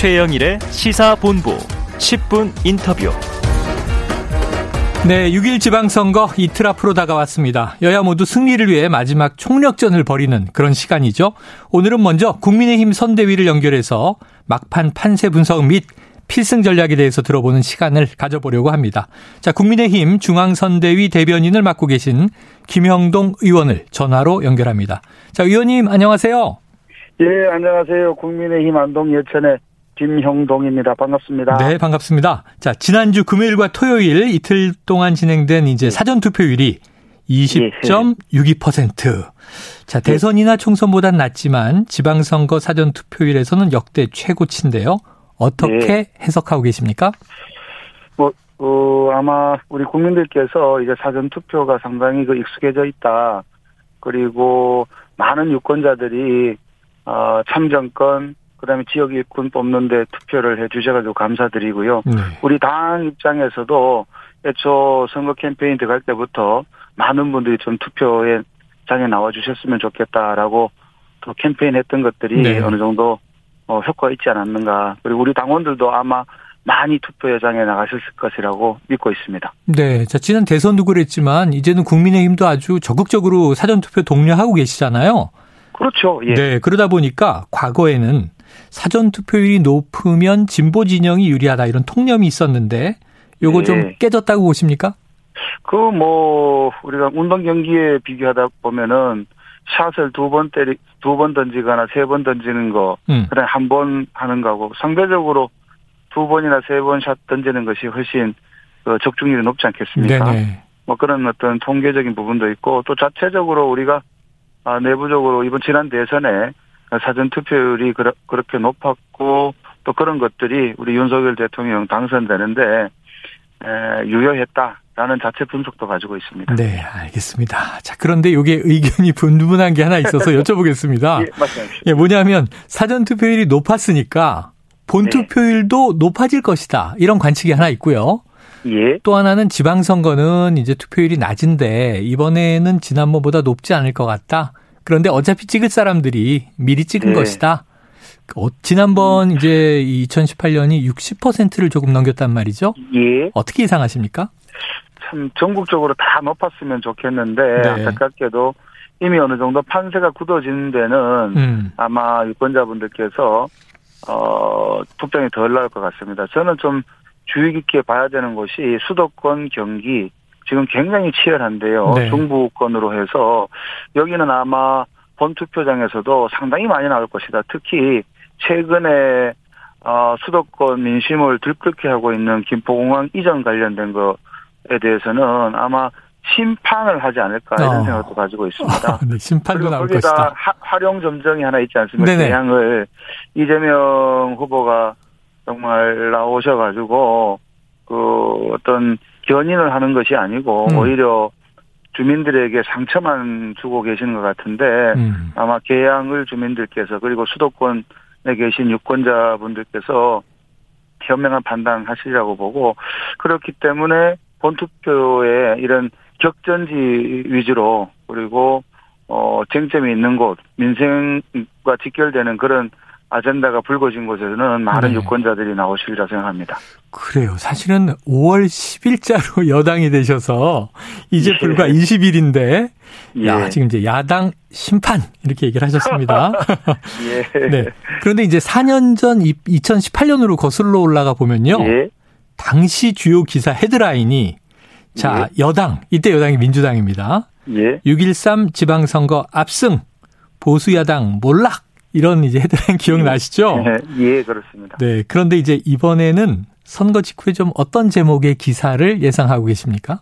최영일의 시사본부 10분 인터뷰. 네, 6일 지방선거 이틀 앞으로 다가왔습니다. 여야 모두 승리를 위해 마지막 총력전을 벌이는 그런 시간이죠. 오늘은 먼저 국민의힘 선대위를 연결해서 막판 판세 분석 및 필승 전략에 대해서 들어보는 시간을 가져보려고 합니다. 자, 국민의힘 중앙선대위 대변인을 맡고 계신 김형동 의원을 전화로 연결합니다. 자, 의원님 안녕하세요. 예, 안녕하세요. 국민의힘 안동 예천의 김형동입니다. 반갑습니다. 네, 반갑습니다. 자, 지난주 금요일과 토요일 이틀 동안 진행된 이제 예. 사전 투표율이 20.62%. 자, 예. 대선이나 총선보단 낮지만 지방선거 사전 투표율에서는 역대 최고치인데요. 어떻게 네. 해석하고 계십니까? 뭐, 어, 아마 우리 국민들께서 이제 사전 투표가 상당히 그 익숙해져 있다. 그리고 많은 유권자들이 어, 참정권 그다음에 지역 일꾼 뽑는데 투표를 해주셔가지고 감사드리고요. 네. 우리 당 입장에서도 애초 선거 캠페인 들어갈 때부터 많은 분들이 좀 투표에 장에 나와주셨으면 좋겠다라고 또 캠페인 했던 것들이 네. 어느 정도 어, 효과가 있지 않았는가. 그리고 우리 당원들도 아마 많이 투표회장에 나가셨을 것이라고 믿고 있습니다. 네. 자, 지난 대선도 그랬지만 이제는 국민의힘도 아주 적극적으로 사전투표 독려하고 계시잖아요. 그렇죠. 예. 네. 그러다 보니까 과거에는 사전 투표율이 높으면 진보 진영이 유리하다 이런 통념이 있었는데 요거 네. 좀 깨졌다고 보십니까? 그 뭐 우리가 운동 경기에 비교하다 보면은 샷을 두 번 때리 두 번 던지거나 세 번 던지는 거 음. 그다음 한번 하는 거하고 상대적으로 두 번이나 세 번 샷 던지는 것이 훨씬 그 적중률이 높지 않겠습니까? 네네. 뭐 그런 어떤 통계적인 부분도 있고 또 자체적으로 우리가 아, 내부적으로 이번 지난 대선에 사전 투표율이 그렇게 높았고 또 그런 것들이 우리 윤석열 대통령 당선되는데 유효했다라는 자체 분석도 가지고 있습니다. 네, 알겠습니다. 자, 그런데 이게 의견이 분분한 게 하나 있어서 여쭤보겠습니다. 예, 말씀하십시오. 예, 뭐냐면 사전 투표율이 높았으니까 본 네. 투표율도 높아질 것이다. 이런 관측이 하나 있고요. 예. 또 하나는 지방선거는 이제 투표율이 낮은데 이번에는 지난번보다 높지 않을 것 같다. 그런데 어차피 찍을 사람들이 미리 찍은 네. 것이다. 어, 지난번 이제 2018년이 60%를 조금 넘겼단 말이죠. 예. 어떻게 예상하십니까? 참 전국적으로 다 높았으면 좋겠는데 네. 안타깝게도 이미 어느 정도 판세가 굳어지는 데는 음. 아마 유권자분들께서 어 투표이 덜 나올 것 같습니다. 저는 좀 주의 깊게 봐야 되는 것이 수도권 경기 지금 굉장히 치열한데요. 네. 중부권으로 해서 여기는 아마 본투표장에서도 상당히 많이 나올 것이다. 특히 최근에 어, 수도권 민심을 들끓게 하고 있는 김포공항 이전 관련된 것에 대해서는 아마 심판을 하지 않을까 이런 어. 생각도 가지고 있습니다. 네, 심판도 나올 것이다. 하, 활용 점정이 하나 있지 않습니까? 대항을 이재명 후보가 정말 나오셔가지고 그 어떤 견인을 하는 것이 아니고 음. 오히려 주민들에게 상처만 주고 계시는 것 같은데 음. 아마 개항을 주민들께서 그리고 수도권에 계신 유권자분들께서 현명한 판단하시리라고 보고 그렇기 때문에 본투표에 이런 격전지 위주로 그리고 어 쟁점이 있는 곳 민생과 직결되는 그런 아젠다가 불거진 곳에서는 많은 네. 유권자들이 나오시리라 생각합니다. 그래요. 사실은 5월 10일자로 여당이 되셔서 이제 예. 불과 20일인데 예. 야, 지금 이제 야당 심판 이렇게 얘기를 하셨습니다. 예. 네. 그런데 이제 4년 전 2018년으로 거슬러 올라가 보면요. 예. 당시 주요 기사 헤드라인이 자, 예. 여당, 이때 여당이 민주당입니다. 예. 6.13 지방선거 압승, 보수야당 몰락, 이런 이제 헤드라인 기억나시죠? 네, 예, 그렇습니다. 네. 그런데 이제 이번에는 선거 직후에 좀 어떤 제목의 기사를 예상하고 계십니까?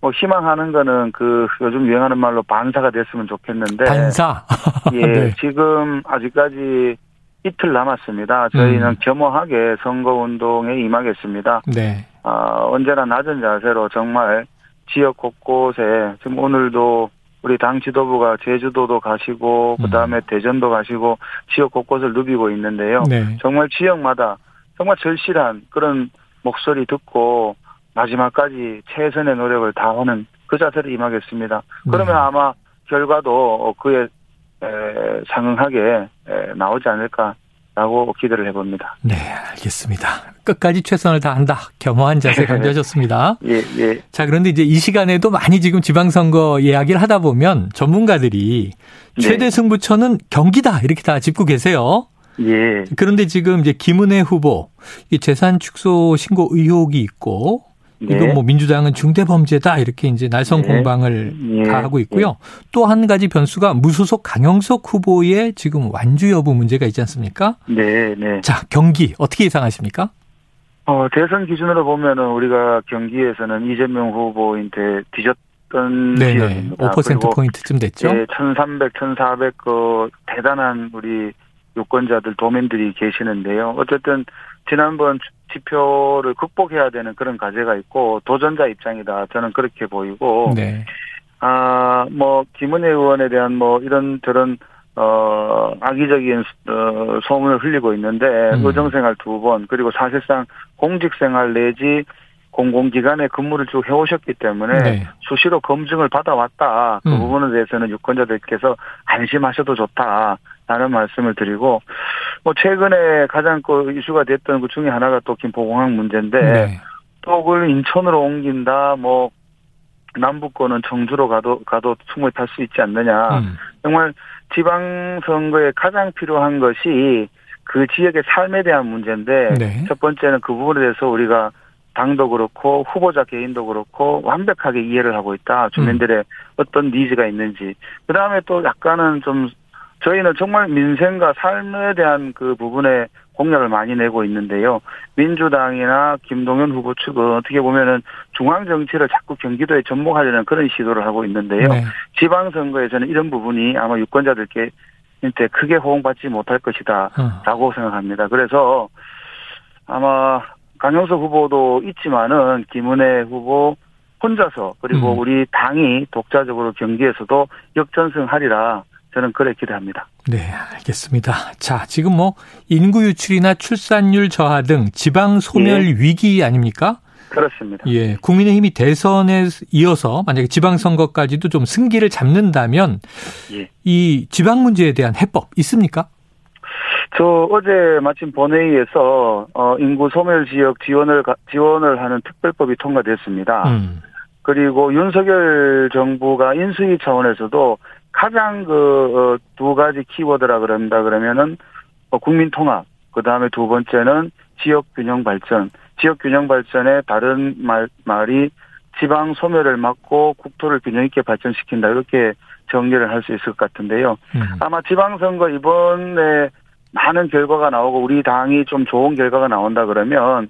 뭐 희망하는 거는 그 요즘 유행하는 말로 반사가 됐으면 좋겠는데 반사. 예, 네. 지금 아직까지 이틀 남았습니다. 저희는 음. 겸허하게 선거 운동에 임하겠습니다. 네. 아, 언제나 낮은 자세로 정말 지역 곳곳에 지금 오늘도 우리 당 지도부가 제주도도 가시고 그다음에 음. 대전도 가시고 지역 곳곳을 누비고 있는데요. 네. 정말 지역마다 정말 절실한 그런 목소리 듣고 마지막까지 최선의 노력을 다하는 그 자세를 임하겠습니다. 그러면 네. 아마 결과도 그에 에, 상응하게 에, 나오지 않을까 라고 기대를 해봅니다. 네, 알겠습니다. 끝까지 최선을 다한다. 겸허한 자세 강조하셨습니다. 예, 예. 자, 그런데 이제 이 시간에도 많이 지금 지방선거 이야기를 하다 보면 전문가들이 네. 최대 승부처는 경기다. 이렇게 다 짚고 계세요. 예. 그런데 지금 이제 김은혜 후보 이 재산 축소 신고 의혹이 있고 네. 이건 뭐 민주당은 중대범죄다 이렇게 이제 날선 네. 공방을 네. 다 하고 있고요. 네. 또한 가지 변수가 무소속 강영석 후보의 지금 완주 여부 문제가 있지 않습니까? 네, 네. 자 경기 어떻게 예상하십니까? 어 대선 기준으로 보면은 우리가 경기에서는 이재명 후보한테 뒤졌던 지역입니다. 5% 포인트쯤 됐죠. 네, 1,300, 1,400그 대단한 우리 유권자들 도민들이 계시는데요. 어쨌든 지난번 지표를 극복해야 되는 그런 과제가 있고 도전자 입장이다. 저는 그렇게 보이고 네. 아뭐 김은혜 의원에 대한 뭐 이런 저런 어 악의적인 어 소문을 흘리고 있는데 음. 의정생활 두 번 그리고 사실상 공직생활 내지 공공기관에 근무를 쭉 해오셨기 때문에 네. 수시로 검증을 받아왔다. 그 음. 부분에 대해서는 유권자들께서 안심하셔도 좋다. 라는 말씀을 드리고 뭐 최근에 가장 그 이슈가 됐던 그 중에 하나가 또 김포공항 문제인데 네. 또 그걸 인천으로 옮긴다 뭐 남북권은 청주로 가도 가도 충분히 탈 수 있지 않느냐 음. 정말 지방선거에 가장 필요한 것이 그 지역의 삶에 대한 문제인데 네. 첫 번째는 그 부분에 대해서 우리가 당도 그렇고 후보자 개인도 그렇고 완벽하게 이해를 하고 있다 주민들의 음. 어떤 니즈가 있는지 그 다음에 또 약간은 좀 저희는 정말 민생과 삶에 대한 그 부분에 공약을 많이 내고 있는데요. 민주당이나 김동연 후보 측은 어떻게 보면은 중앙 정치를 자꾸 경기도에 접목하려는 그런 시도를 하고 있는데요. 네. 지방선거에서는 이런 부분이 아마 유권자들께 이제 크게 호응받지 못할 것이다라고 어. 생각합니다. 그래서 아마 강영석 후보도 있지만은 김은혜 후보 혼자서 그리고 음. 우리 당이 독자적으로 경기에서도 역전승하리라 저는 그래 기대합니다. 네, 알겠습니다. 자, 지금 뭐 인구 유출이나 출산율 저하 등 지방 소멸 예. 위기 아닙니까? 그렇습니다. 예, 국민의힘이 대선에 이어서 만약에 지방선거까지도 좀 승기를 잡는다면 예. 이 지방 문제에 대한 해법 있습니까? 저 어제 마침 본회의에서 어 인구 소멸 지역 지원을 지원을 하는 특별법이 통과됐습니다. 음. 그리고 윤석열 정부가 인수위 차원에서도 가장 그두 어, 가지 키워드라 그런다 그러면은 어, 국민 통합, 그 다음에 두 번째는 지역 균형 발전. 지역 균형 발전의 다른 말 말이 지방 소멸을 막고 국토를 균형 있게 발전시킨다 이렇게 정리를 할 수 있을 것 같은데요. 음. 아마 지방선거 이번에 많은 결과가 나오고 우리 당이 좀 좋은 결과가 나온다 그러면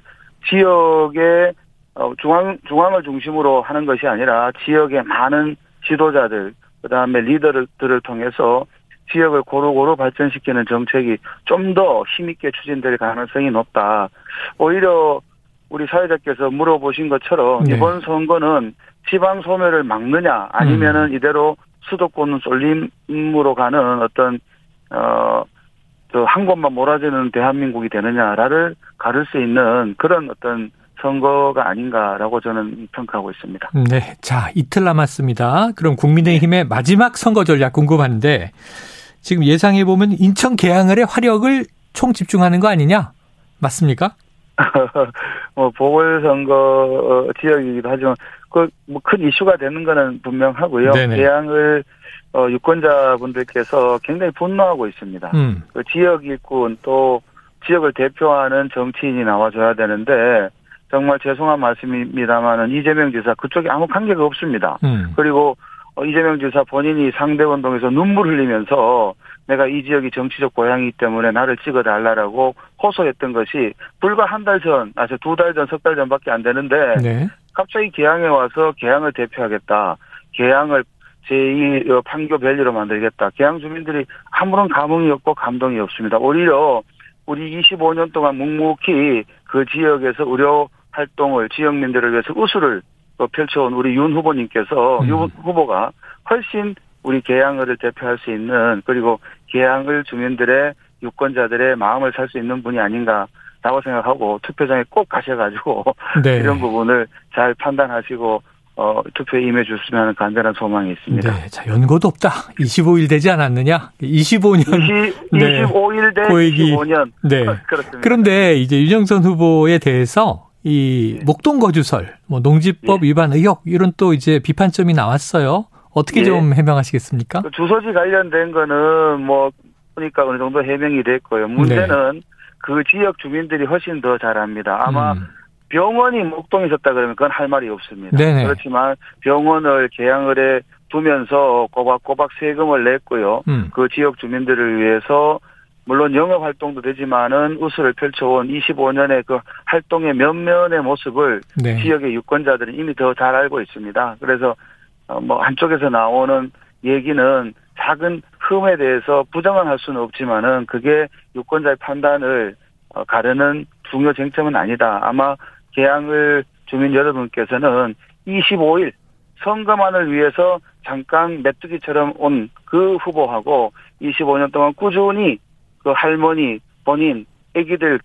지역의 어, 중앙 중앙을 중심으로 하는 것이 아니라 지역의 많은 지도자들 그다음에 리더들을 통해서 지역을 고루고루 발전시키는 정책이 좀 더 힘있게 추진될 가능성이 높다. 오히려 우리 사회자께서 물어보신 것처럼 네. 이번 선거는 지방 소멸을 막느냐 아니면은 음. 이대로 수도권 쏠림으로 가는 어떤 어 한 곳만 몰아주는 대한민국이 되느냐를 가를 수 있는 그런 어떤 선거가 아닌가라고 저는 평가하고 있습니다. 네. 자, 이틀 남았습니다. 그럼 국민의힘의 마지막 선거 전략 궁금한데 지금 예상해 보면 인천 계양을의 화력을 총 집중하는 거 아니냐? 맞습니까? 뭐 보궐선거 지역이기도 하지만 그뭐큰 이슈가 되는 거는 분명하고요. 네네. 계양을 어, 유권자분들께서 굉장히 분노하고 있습니다. 음. 그 지역 일꾼 또 지역을 대표하는 정치인이 나와줘야 되는데 정말 죄송한 말씀입니다만은 이재명 지사 그쪽에 아무 관계가 없습니다. 음. 그리고 어, 이재명 지사 본인이 상대 운동에서 눈물 흘리면서 내가 이 지역이 정치적 고향이기 때문에 나를 찍어달라라고 호소했던 것이 불과 한 달 전, 아, 두달 전, 석 달 전밖에 안 되는데 네. 갑자기 개항에 와서 개항을 대표하겠다. 개항을 제2 판교 밸리로 만들겠다. 개항 주민들이 아무런 감흥이 없고 감동이 없습니다. 오히려 우리 25년 동안 묵묵히 그 지역에서 의료 활동을 지역민들을 위해서 우수를 펼쳐온 우리 윤 후보님께서 음. 윤 후보가 훨씬 우리 계양을을 대표할 수 있는 그리고 계양을 주민들의 유권자들의 마음을 살 수 있는 분이 아닌가라고 생각하고 투표장에 꼭 가셔가지고 네. 이런 부분을 잘 판단하시고 어, 투표에 임해줬으면 하는 간절한 소망이 있습니다. 네, 자, 연고도 없다. 25일 되지 않았느냐? 25년. 20, 네. 25일 대 고액이, 25년. 네. 그렇습니다. 그런데 이제 윤영선 후보에 대해서 이 네. 목동 거주설, 뭐 농지법 네. 위반 의혹 이런 또 이제 비판점이 나왔어요. 어떻게 네. 좀 해명하시겠습니까? 그 주소지 관련된 거는 뭐 보니까 어느 정도 해명이 됐고요. 문제는 네. 그 지역 주민들이 훨씬 더 잘합니다. 아마 음. 병원이 목동에 있었다 그러면 그건 할 말이 없습니다. 네네. 그렇지만 병원을 개항을 해 두면서 꼬박꼬박 세금을 냈고요. 음. 그 지역 주민들을 위해서 물론 영업 활동도 되지만은 우수를 펼쳐온 25년의 그 활동의 면면의 모습을 네. 지역의 유권자들은 이미 더 잘 알고 있습니다. 그래서 어, 뭐 한쪽에서 나오는 얘기는 작은 흠에 대해서 부정은 할 수는 없지만은 그게 유권자의 판단을 어, 가르는 중요 쟁점은 아니다. 아마 개항을 주민 여러분께서는 25일 선거만을 위해서 잠깐 메뚜기처럼 온 그 후보하고 25년 동안 꾸준히 그 할머니, 본인, 애기들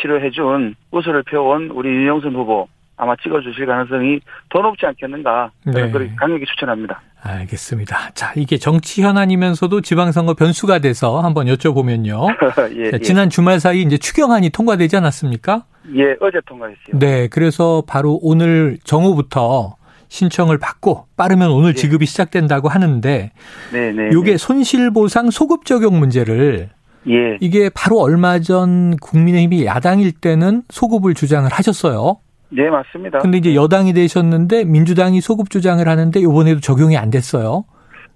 치료해준 우수를 펴온 우리 윤영선 후보 아마 찍어주실 가능성이 더 높지 않겠는가 저는 네. 그렇게 강력히 추천합니다. 알겠습니다. 자, 이게 정치 현안이면서도 지방선거 변수가 돼서 한번 여쭤보면요. 예, 자, 예. 지난 주말 사이 이제 추경안이 통과되지 않았습니까? 예, 어제 통과했어요. 네, 그래서 바로 오늘 정오부터 신청을 받고 빠르면 오늘 예. 지급이 시작된다고 하는데 네, 네. 이게 네. 손실보상 소급 적용 문제를 예. 이게 바로 얼마 전 국민의힘이 야당일 때는 소급을 주장을 하셨어요. 네, 맞습니다. 근데 이제 여당이 되셨는데 민주당이 소급 주장을 하는데 이번에도 적용이 안 됐어요.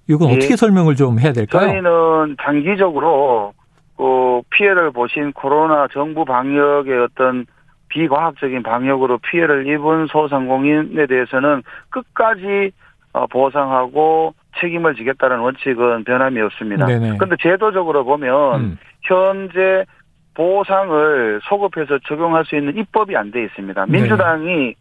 이건 예. 어떻게 설명을 좀 해야 될까요? 저희는 단기적으로 그 피해를 보신 코로나 정부 방역의 어떤 비과학적인 방역으로 피해를 입은 소상공인에 대해서는 끝까지 어, 보상하고 책임을 지겠다는 원칙은 변함이 없습니다. 그런데 제도적으로 보면 음. 현재 보상을 소급해서 적용할 수 있는 입법이 안 돼 있습니다. 네. 민주당이 네.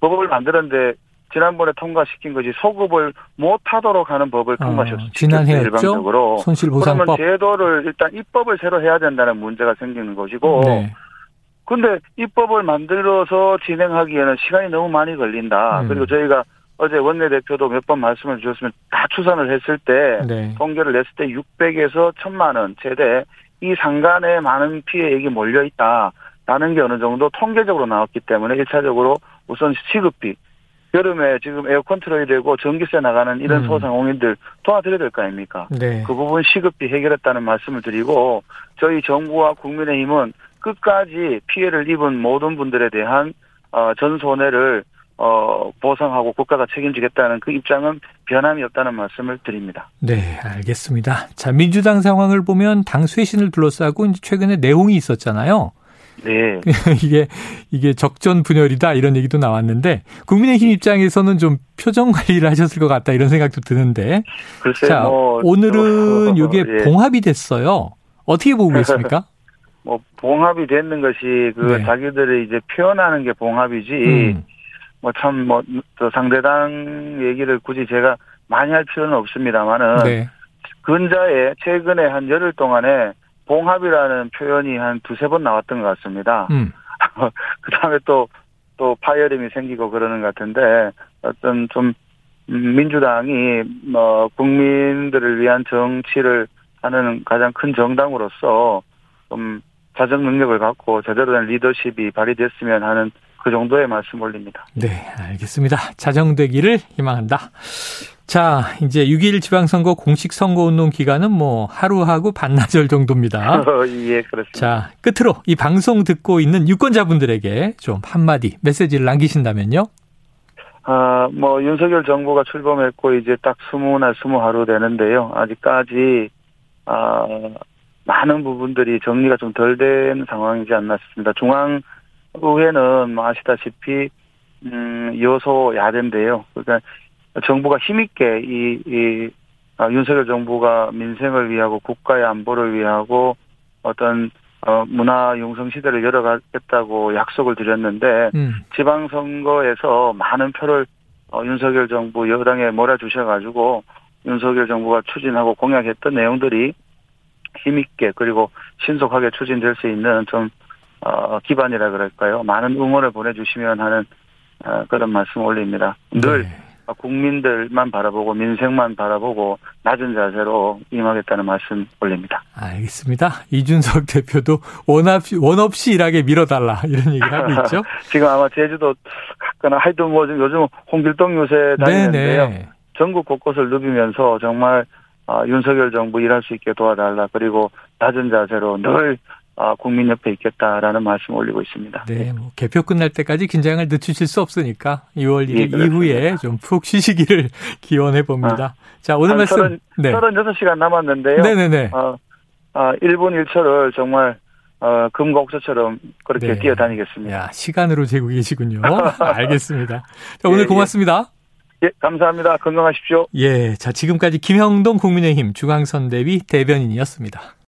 법을 만들었는데 지난번에 통과시킨 것이 소급을 못하도록 하는 법을 아, 통과시켰어요. 어, 지난해 일방적으로 손실보상법. 그러면 제도를 일단 입법을 새로 해야 된다는 문제가 생기는 것이고 네. 근데 입법을 만들어서 진행하기에는 시간이 너무 많이 걸린다. 음. 그리고 저희가 어제 원내대표도 몇 번 말씀을 주셨으면 다 추산을 했을 때 네. 통계를 냈을 때 600에서 1000만 원 최대 이 상간에 많은 피해액이 몰려 있다라는 게 어느 정도 통계적으로 나왔기 때문에 1차적으로 우선 시급비 여름에 지금 에어컨 틀어야 되고 전기세 나가는 이런 음. 소상공인들 도와드려야 될 거 아닙니까? 네. 그 부분 시급비 해결했다는 말씀을 드리고 저희 정부와 국민의힘은 끝까지 피해를 입은 모든 분들에 대한 어, 전 손해를 어, 보상하고 국가가 책임지겠다는 그 입장은 변함이 없다는 말씀을 드립니다. 네, 알겠습니다. 자, 민주당 상황을 보면 당 쇄신을 둘러싸고 이제 최근에 내용이 있었잖아요. 네. 이게, 이게 적전 분열이다 이런 얘기도 나왔는데 국민의힘 입장에서는 좀 표정 관리를 하셨을 것 같다 이런 생각도 드는데. 글쎄 자, 뭐. 오늘은 이게 예. 봉합이 됐어요. 어떻게 보고 계십니까? 뭐 봉합이 됐는 것이 그 네. 자기들이 이제 표현하는 게 봉합이지. 음. 뭐참뭐 뭐, 상대당 얘기를 굳이 제가 많이 할 필요는 없습니다만은 네. 근자에 최근에 한 열흘 동안에 봉합이라는 표현이 한 두세 번 나왔던 것 같습니다. 음. 그 다음에 또, 또 파열음이 생기고 그러는 것 같은데 어떤 좀 민주당이 뭐 국민들을 위한 정치를 하는 가장 큰 정당으로서 좀 자정 능력을 갖고 제대로 된 리더십이 발휘됐으면 하는 그 정도의 말씀 올립니다. 네, 알겠습니다. 자정되기를 희망한다. 자, 이제 6.1 지방선거 공식 선거운동 기간은 뭐 하루하고 반나절 정도입니다. 예, 그렇습니다. 자, 끝으로 이 방송 듣고 있는 유권자분들에게 좀 한마디 메시지를 남기신다면요? 아, 뭐 윤석열 정부가 출범했고 이제 딱 20날 20하루 되는데요. 아직까지 아, 많은 부분들이 정리가 좀 덜 된 상황이지 않나 싶습니다. 중앙 의회는 뭐 아시다시피 음 여소 야대인데요. 그러니까 정부가 힘있게 이, 이 아, 윤석열 정부가 민생을 위하고 국가의 안보를 위하고 어떤 어, 문화 융성 시대를 열어가겠다고 약속을 드렸는데 음. 지방선거에서 많은 표를 어, 윤석열 정부 여당에 몰아주셔가지고 윤석열 정부가 추진하고 공약했던 내용들이 힘있게 그리고 신속하게 추진될 수 있는 좀 어, 기반이라 그럴까요? 많은 응원을 보내주시면 하는 어, 그런 말씀 올립니다. 늘 네. 국민들만 바라보고 민생만 바라보고 낮은 자세로 임하겠다는 말씀 올립니다. 알겠습니다. 이준석 대표도 원 없이, 원 없이 일하게 밀어달라 이런 얘기를 하고 있죠. 지금 아마 제주도 갔거나 하여튼 뭐 요즘 홍길동 요새 다니는데요. 네네. 전국 곳곳을 누비면서 정말 아, 윤석열 정부 일할 수 있게 도와달라. 그리고 낮은 자세로 늘 아, 국민 옆에 있겠다라는 말씀 올리고 있습니다. 네, 뭐 개표 끝날 때까지 긴장을 늦추실 수 없으니까 2월 1일 예, 이후에 좀 푹 쉬시기를 기원해 봅니다. 아, 자, 오늘 말씀 30, 네. 36시간 남았는데요. 네네네. 어, 어, 1분 1초를 정말 어, 금곡서처럼 그렇게 네. 뛰어다니겠습니다. 야, 시간으로 재고 계시군요. 알겠습니다. 자, 오늘 예, 예. 고맙습니다. 예. 예, 감사합니다. 건강하십시오. 예, 자 지금까지 김형동 국민의힘 중앙선대위 대변인이었습니다.